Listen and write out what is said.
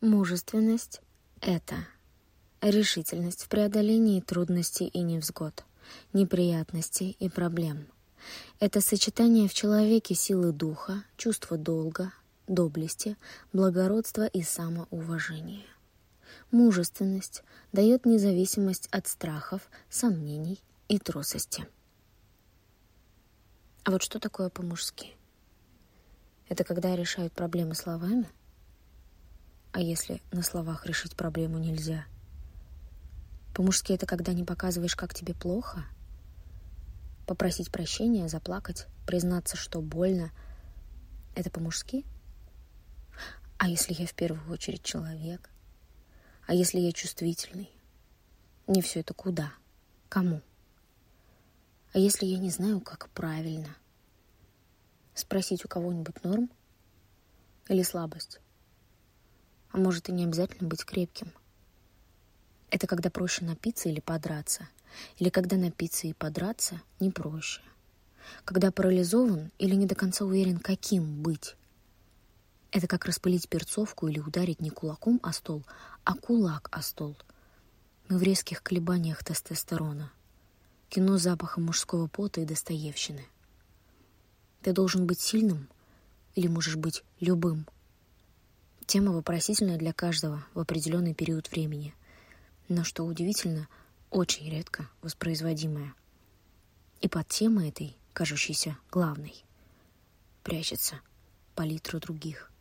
Мужественность — это решительность в преодолении трудностей и невзгод, неприятностей и проблем. Это сочетание в человеке силы духа, чувства долга, доблести, благородства и самоуважения. Мужественность дает независимость от страхов, сомнений и трусости. А вот что такое по-мужски? Это когда решают проблемы словами? А если на словах решить проблему нельзя? По-мужски это когда не показываешь, как тебе плохо? Попросить прощения, заплакать, признаться, что больно — это по-мужски? А если я в первую очередь человек? А если я чувствительный? Не все это куда? Кому? А если я не знаю, как правильно? Спросить у кого-нибудь норм? Или слабость? Может и не обязательно быть крепким. Это когда проще напиться или подраться. Или когда напиться и подраться не проще. Когда парализован или не до конца уверен, каким быть. Это как распылить перцовку или ударить не кулаком о стол, а кулак о стол. Мы в резких колебаниях тестостерона. Кино с запахом мужского пота и достоевщины. Ты должен быть сильным или можешь быть любым – Тема вопросительная для каждого в определенный период времени, но, что удивительно, очень редко воспроизводимая. И под темой этой, кажущейся главной, прячется палитра других –